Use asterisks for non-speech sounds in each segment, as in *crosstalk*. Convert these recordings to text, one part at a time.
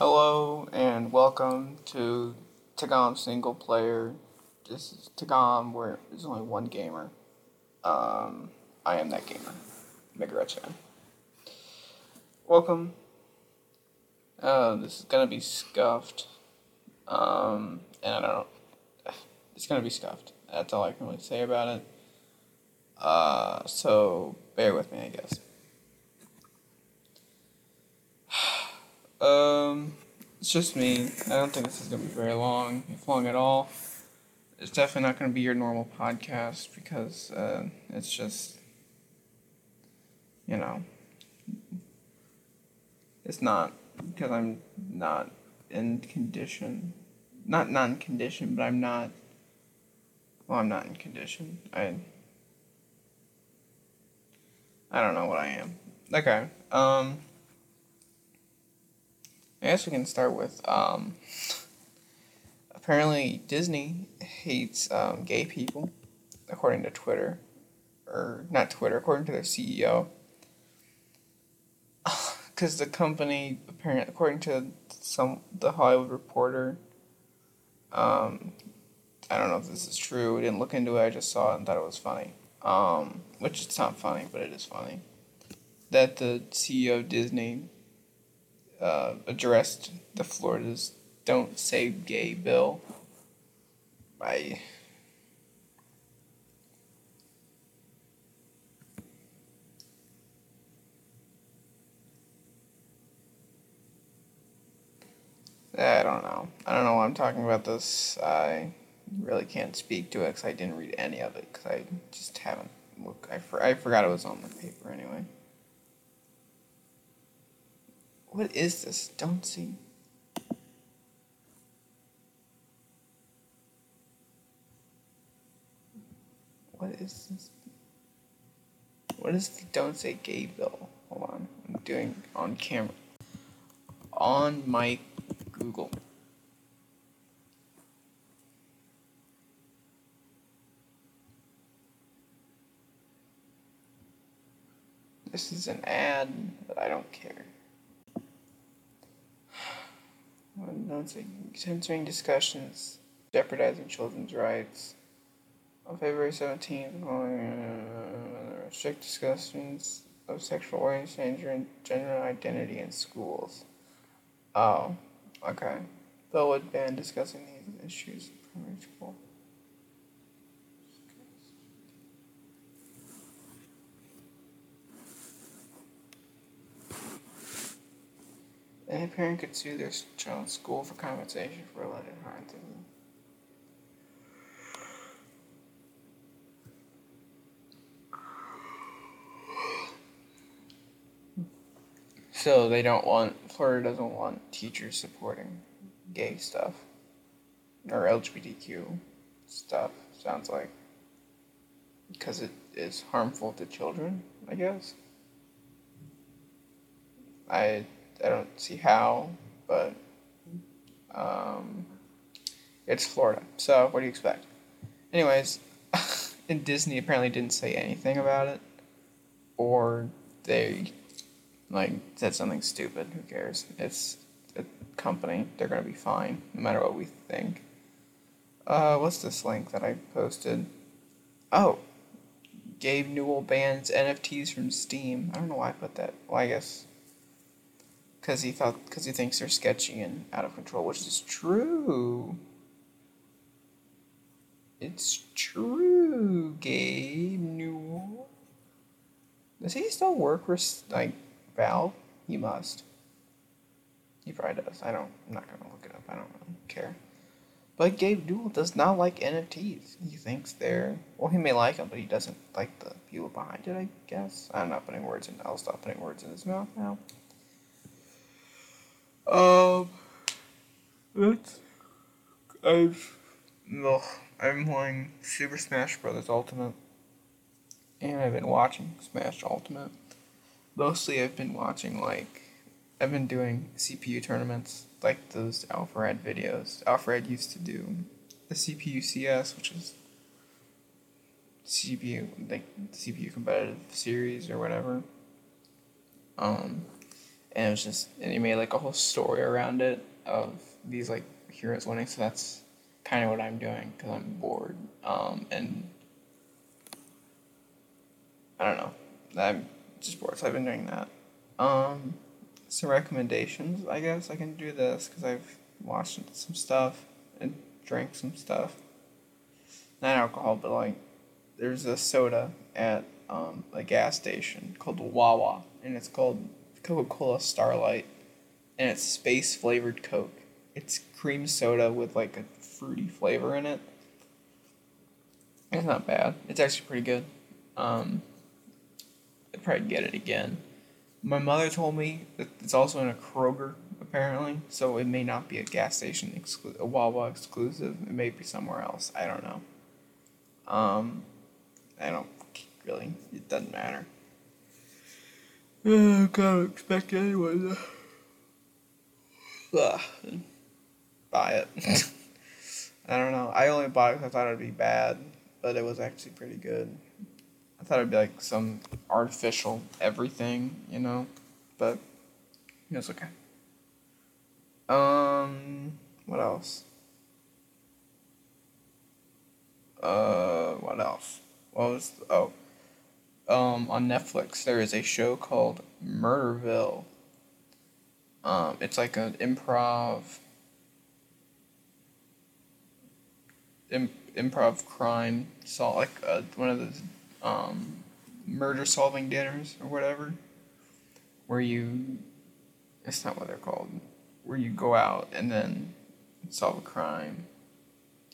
Hello and welcome to Tagam Single Player. This is Tagam where there's only one gamer. Um, I am that gamer. MegaRedsFan. Welcome. Uh, this is gonna be scuffed. Um, and I don't. *sighs* It's gonna be scuffed. That's all I can really say about it. Uh, so bear with me, I guess. Um, it's just me. I don't think this is gonna be very long, if long at all. It's definitely not gonna be your normal podcast because uh, it's just, you know, it's not because I'm not in condition. Not not in condition, but I'm not. Well, I'm not in condition. I. I don't know what I am. Okay. Um. I guess we can start with um, apparently Disney hates um, gay people, according to Twitter, or not Twitter, according to their CEO. Because *sighs* the company, apparently, according to some the Hollywood Reporter, um, I don't know if this is true. I didn't look into it. I just saw it and thought it was funny. Um, which it's not funny, but it is funny. That the CEO of Disney uh, addressed the Florida's Don't Say Gay bill. I. I don't know. I don't know why I'm talking about this. I really can't speak to it because I didn't read any of it because I just haven't looked. I, for, I forgot it was on the paper anyway. What is this? Don't see. What is this? What is the don't say gay bill? Hold on. I'm doing on camera. On my Google. This is an ad, but I don't care. Censoring discussions jeopardizing children's rights. On February 17th, uh, restrict discussions of sexual orientation and gender identity in schools. Oh, okay. Bill would ban discussing these issues in primary school. Any parent could sue their child's school for compensation for alleged harm to them. So they don't want Florida doesn't want teachers supporting gay stuff or LGBTQ stuff. Sounds like because it is harmful to children. I guess. I I don't see how, but um, it's Florida. So what do you expect? Anyways, *laughs* and Disney apparently didn't say anything about it, or they like said something stupid. Who cares? It's a company. They're gonna be fine no matter what we think. Uh, what's this link that I posted? Oh, Gabe Newell bans NFTs from Steam. I don't know why I put that. Well, I guess because he thought because he thinks they're sketchy and out of control, which is true. It's true, Gabe Newell. Does he still work for like Valve? He must. He probably does. I don't. I'm not gonna look it up. I don't really care. But Gabe Newell does not like NFTs. He thinks they're well. He may like them, but he doesn't like the people behind it. I guess. I'm not putting words in. I'll stop putting words in his mouth now. Um, it's I've no, I'm playing Super Smash Brothers Ultimate, and I've been watching Smash Ultimate. Mostly, I've been watching like I've been doing CPU tournaments like those Alpharad videos. Alpharad used to do the CPU CS, which is CPU like CPU competitive series or whatever. Um, and it was just and he made like a whole story around it of these like heroes winning. So that's kind of what I'm doing because I'm bored. Um, and I don't know. I'm just bored, so I've been doing that. Um, some recommendations, I guess I can do this because I've watched some stuff and drank some stuff. Not alcohol, but like there's a soda at um, a gas station called Wawa, and it's called Coca Cola Starlight, and it's space flavored Coke. It's cream soda with like a fruity flavor in it. It's not bad. It's actually pretty good. Um, I'd probably get it again. My mother told me that it's also in a Kroger apparently, so it may not be a gas station exclu- a Wawa exclusive. It may be somewhere else. I don't know. Um, I don't really. It doesn't matter. I gotta expect anyway. Ugh. Buy it. *laughs* I don't know. I only bought it because I thought it'd be bad, but it was actually pretty good. I thought it'd be like some artificial everything, you know, but it was okay. Um, what else? Uh, what else? What was oh, um, on Netflix there is a show called Murderville. Um, it's like an improv. Im- improv crime, so like uh, one of those um, murder solving dinners or whatever, where you, it's not what they're called, where you go out and then solve a crime,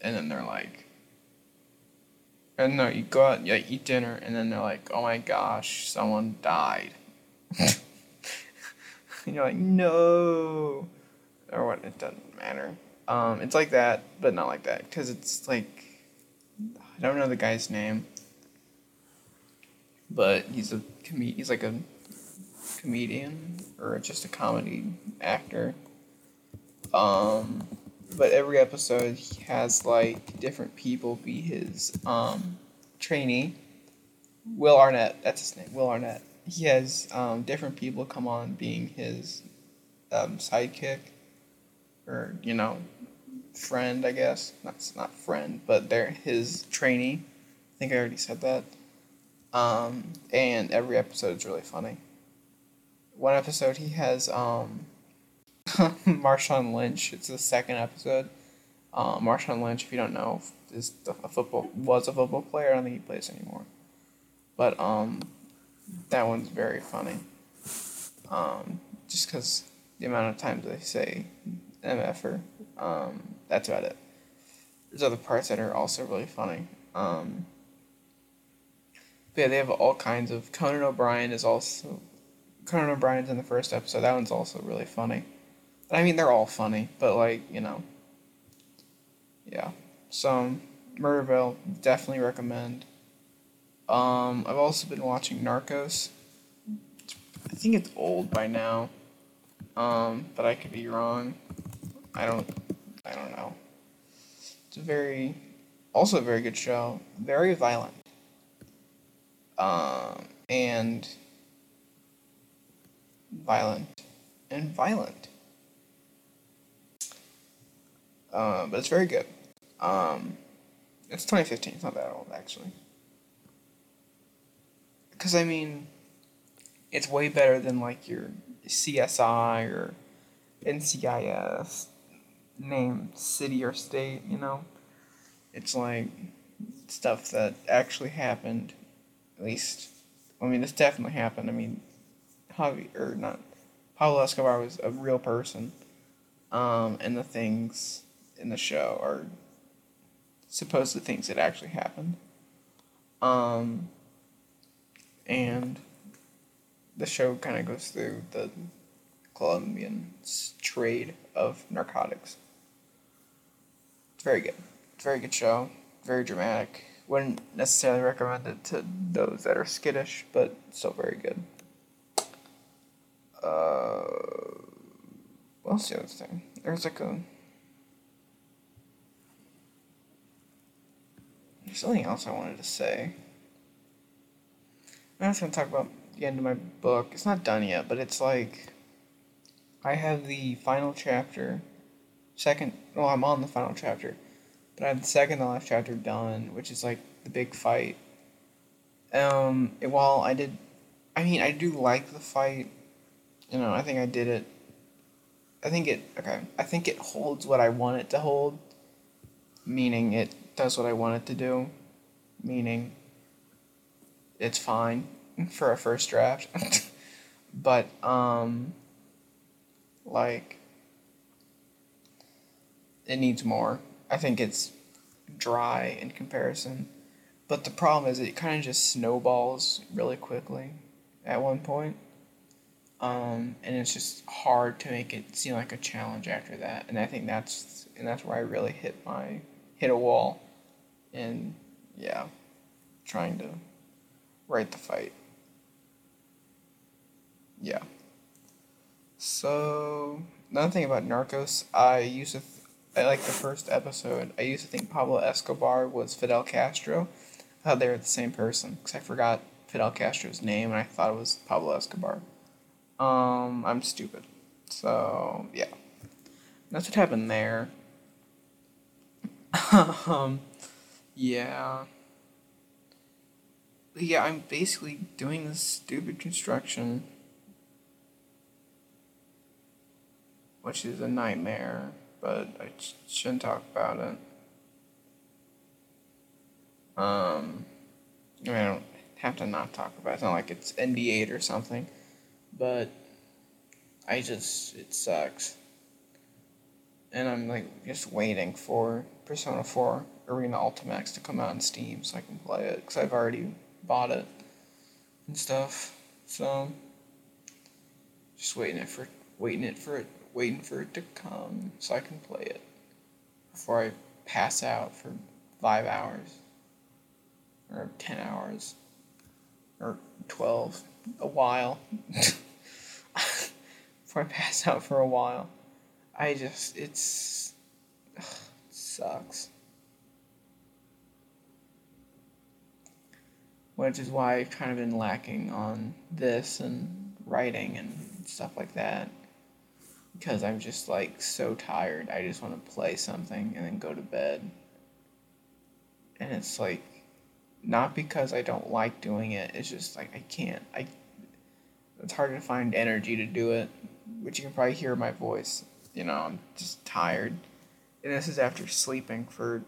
and then they're like, and no, you go out, you eat dinner, and then they're like, oh my gosh, someone died. *laughs* and you're like, no, or what? It doesn't matter. Um, it's like that, but not like that, because it's like, I don't know the guy's name but he's a com- he's like a comedian or just a comedy actor. Um, but every episode he has like different people be his um trainee. Will Arnett, that's his name. Will Arnett. He has um, different people come on being his um, sidekick, or you know, friend. I guess that's not friend, but they're his trainee. I think I already said that. Um, and every episode is really funny. One episode he has um, *laughs* Marshawn Lynch. It's the second episode. Uh, Marshawn Lynch, if you don't know, is a football was a football player. I don't think he plays anymore. But um, that one's very funny. Um, just because the amount of times they say MFer, um, that's about it. There's other parts that are also really funny. Um, yeah, they have all kinds of. Conan O'Brien is also. Conan O'Brien's in the first episode. That one's also really funny. I mean, they're all funny, but like you know. Yeah, so Murderville definitely recommend. Um, I've also been watching Narcos. I think it's old by now, um, but I could be wrong. I don't. I don't know. It's a very, also a very good show. Very violent um, and violent and violent. Um, but it's very good. Um, it's 2015. It's not that old, actually. Because, I mean, it's way better than, like, your CSI or NCIS, name city or state, you know? It's, like, stuff that actually happened at least, I mean, this definitely happened. I mean, Javi or not, Pablo Escobar was a real person, um, and the things in the show are supposed to things that actually happened. Um, and the show kind of goes through the Colombian trade of narcotics. It's very good. It's very good show. Very dramatic wouldn't necessarily recommend it to those that are skittish, but still very good. Uh, what's the other thing? There's like a. There's something else I wanted to say. I'm just gonna talk about the end of my book. It's not done yet, but it's like I have the final chapter, second. Well, I'm on the final chapter, but I have the second to last chapter done, which is like the big fight. Um, it, while I did, I mean, I do like the fight. You know, I think I did it. I think it okay. I think it holds what I want it to hold. Meaning it does what I want it to do. Meaning it's fine *laughs* for a first draft. *laughs* but um like it needs more. I think it's dry in comparison. But the problem is it kind of just snowballs really quickly at one point. Um, and it's just hard to make it seem like a challenge after that. And I think that's and that's where I really hit my hit a wall. And yeah, trying to write the fight. Yeah. So another thing about Narcos, I used to, th- I like the first episode. I used to think Pablo Escobar was Fidel Castro. I thought they were the same person because I forgot Fidel Castro's name and I thought it was Pablo Escobar. Um, I'm stupid. So yeah, that's what happened there. *laughs* um, yeah. Yeah, I'm basically doing this stupid construction which is a nightmare, but I sh- shouldn't talk about it. Um, I mean, I don't have to not talk about it. It's not like it's NDA or something, but I just, it sucks. And I'm like just waiting for Persona 4 Arena Ultimax to come out on Steam so I can play it because I've already bought it and stuff. So, just waiting it for waiting it for it waiting for it to come so I can play it before I pass out for five hours or 10 hours or 12, a while. *laughs* before I pass out for a while. I just, it's, ugh, it sucks. Which is why I've kind of been lacking on this and writing and stuff like that because I'm just like so tired. I just want to play something and then go to bed. And it's like not because I don't like doing it. It's just like I can't. I it's hard to find energy to do it, which you can probably hear my voice. You know, I'm just tired. And this is after sleeping for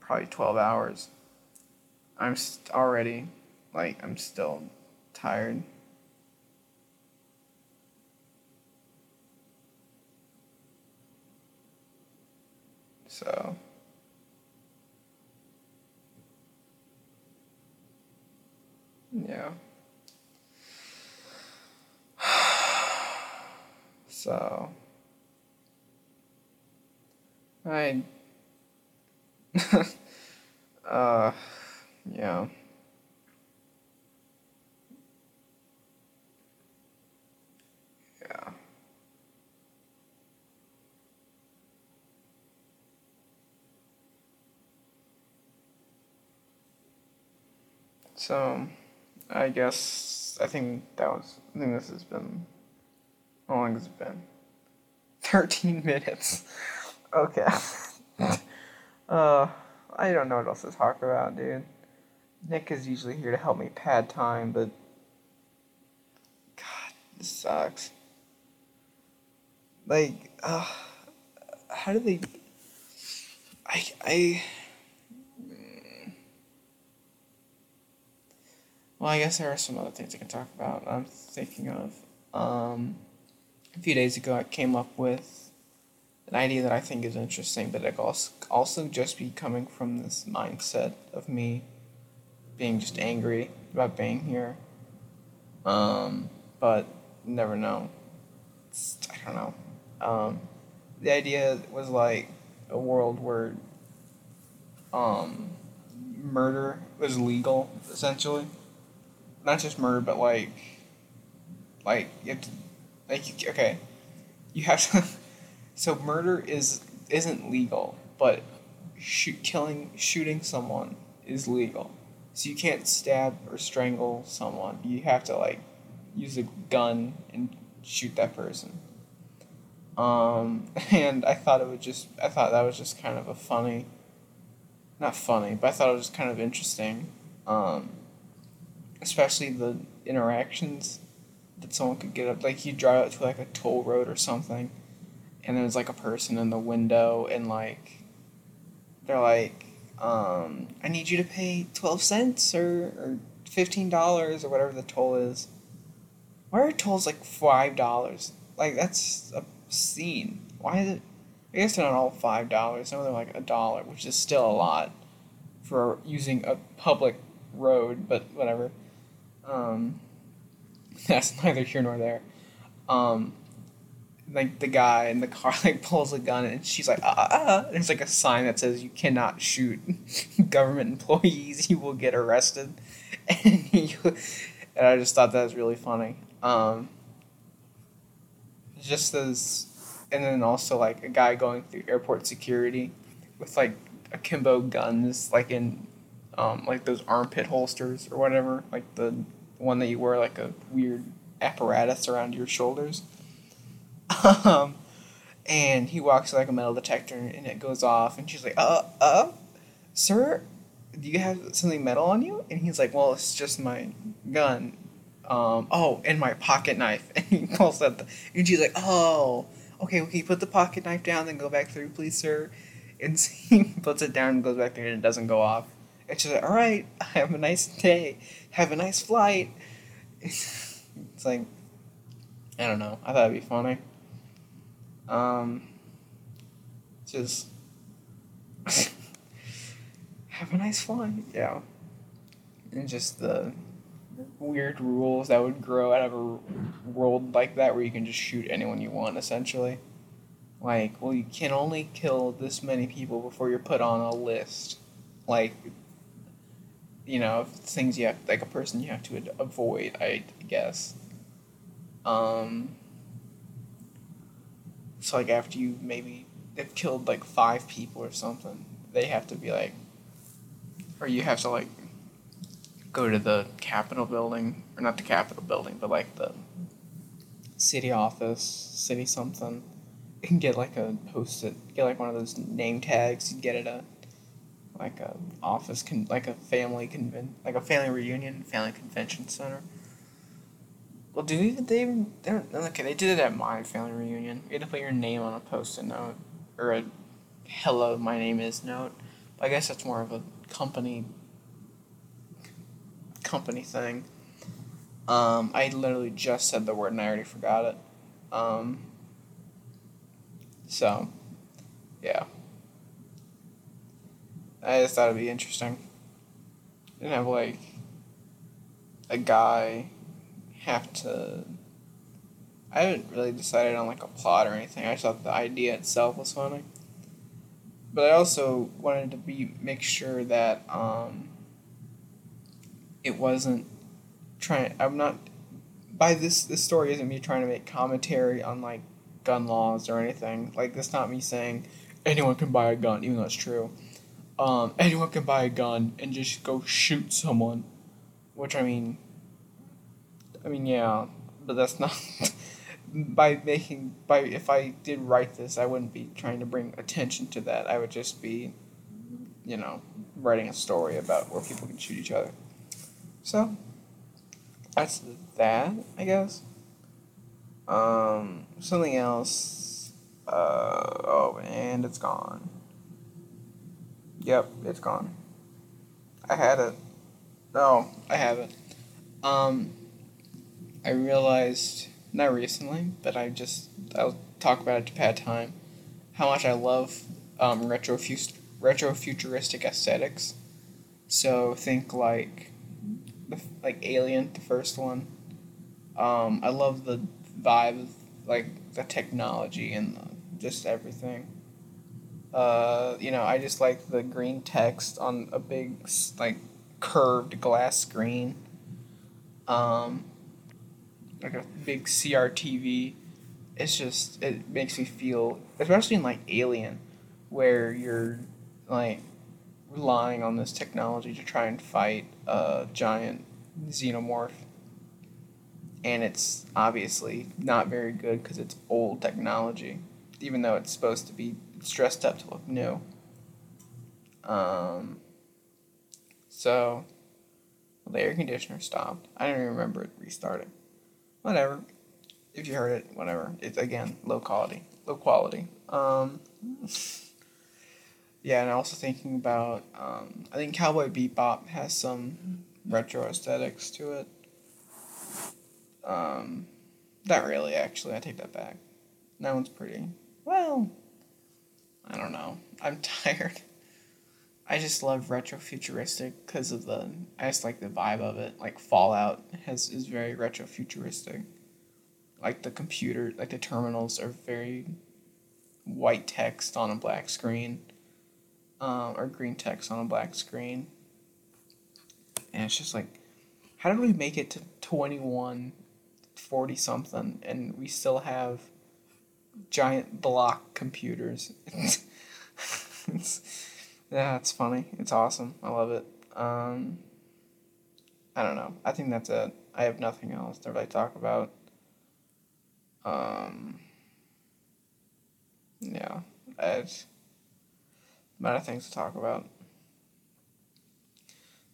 probably 12 hours. I'm st- already like I'm still tired. So. Yeah. *sighs* So. I. *laughs* uh, yeah. Yeah. So, I guess I think that was. I think this has been. How long has it been? *laughs* Thirteen minutes. Okay. *laughs* uh, I don't know what else to talk about, dude. Nick is usually here to help me pad time, but God, this sucks. Like, uh, how do they? I I. Well, I guess there are some other things I can talk about. I'm thinking of. Um, a few days ago, I came up with an idea that I think is interesting, but it also also just be coming from this mindset of me being just angry about being here. Um, but never know. It's, I don't know. Um, the idea was like a world where um, murder was legal, essentially not just murder, but like, like you have to, like okay, you have to. *laughs* so murder is isn't legal, but shoot, killing, shooting someone is legal. So you can't stab or strangle someone. You have to like use a gun and shoot that person. Um, *laughs* and I thought it would just, I thought that was just kind of a funny, not funny, but I thought it was kind of interesting. Um, especially the interactions that someone could get up. Like you drive up to like a toll road or something, and there's like a person in the window, and like they're like, um, "I need you to pay twelve cents or or fifteen dollars or whatever the toll is." Why are tolls like five dollars? Like that's obscene. Why is it? I guess they're not all five dollars. Some of them are like a dollar, which is still a lot for using a public road, but whatever. Um, *laughs* that's neither here nor there. Um, like the guy in the car *laughs* like pulls a gun and she's like ah ah, there's like a sign that says you cannot shoot *laughs* government employees. You will get arrested. *laughs* And you, and I just thought that was really funny. Um, just as and then also like a guy going through airport security with like akimbo guns like in um, like those armpit holsters or whatever like the one that you wear like a weird apparatus around your shoulders. Um, and he walks like a metal detector and it goes off and she's like, uh, uh, sir, do you have something metal on you? And he's like, well, it's just my gun. Um, oh, and my pocket knife. *laughs* And he pulls out the, and she's like, oh, okay, okay, put the pocket knife down, then go back through, please, sir. And *laughs* he puts it down and goes back there and it doesn't go off. And she's like, all right, *laughs* have a nice day have a nice flight. It's like, I don't know. I thought it'd be funny. Um, just *laughs* have a nice flight. Yeah. And just the weird rules that would grow out of a world like that where you can just shoot anyone you want, essentially. Like, well, you can only kill this many people before you're put on a list. Like, you know things you have like a person you have to avoid i guess um so like after you maybe they've killed like five people or something they have to be like or you have to like go to the capitol building or not the capitol building but like the city office city something and get like a post-it get like one of those name tags you get it a like a office con like a family conven like a family reunion family convention center. Well, do they they okay they did it at my family reunion. You had to put your name on a post-it note or a hello my name is note. But I guess that's more of a company company thing. Um, I literally just said the word and I already forgot it. Um, so, yeah. I just thought it'd be interesting. And have like a guy have to. I haven't really decided on like a plot or anything. I thought the idea itself was funny. But I also wanted to be make sure that um, it wasn't trying. I'm not. By this, this story isn't me trying to make commentary on like gun laws or anything. Like, it's not me saying anyone can buy a gun, even though it's true um, anyone can buy a gun and just go shoot someone. Which I mean, I mean yeah, but that's not *laughs* by making by if I did write this, I wouldn't be trying to bring attention to that. I would just be, you know, writing a story about where people can shoot each other. So that's that, I guess. Um, something else. Uh, oh, and it's gone. Yep, it's gone. I had it. No, I haven't. Um, I realized not recently, but I just I'll talk about it to pad time. How much I love um, retro retro futuristic aesthetics. So think like the, like Alien, the first one. Um, I love the vibe, like the technology and the, just everything. Uh, you know, I just like the green text on a big like curved glass screen. Um, like a big CRTV. It's just it makes me feel, especially in like Alien, where you're like relying on this technology to try and fight a giant xenomorph. And it's obviously not very good because it's old technology even though it's supposed to be dressed up to look new. Um, so the air conditioner stopped. I don't even remember it restarting. Whatever. If you heard it, whatever. It's again low quality. Low quality. Um, *laughs* yeah, and also thinking about um, I think Cowboy Bebop has some retro aesthetics to it. Um, not really, actually. I take that back. That one's pretty. Well, I don't know. I'm *laughs* tired. I just love retro futuristic because of the. I just like the vibe of it. Like Fallout has is very retro futuristic. Like the computer, like the terminals are very white text on a black screen, um, or green text on a black screen. And it's just like, how did we make it to 21, 40 something, and we still have giant block computers? *laughs* it's, yeah, it's funny. It's awesome. I love it. Um, I don't know. I think that's it. I have nothing else to really talk about. Um, yeah, it's a lot of things to talk about.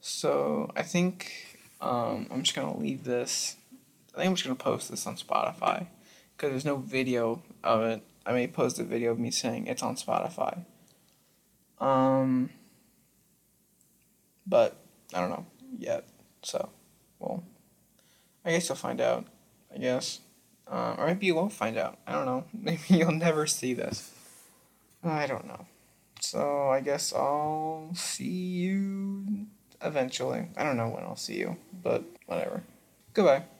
So I think um, I'm just gonna leave this. I think I'm just gonna post this on Spotify because there's no video of it. I may post a video of me saying it's on Spotify. Um, but I don't know yet. So, well, I guess you'll find out. I guess. Um, or maybe you won't find out. I don't know. *laughs* Maybe you'll never see this. I don't know. So I guess I'll see you eventually. I don't know when I'll see you, but whatever. Goodbye.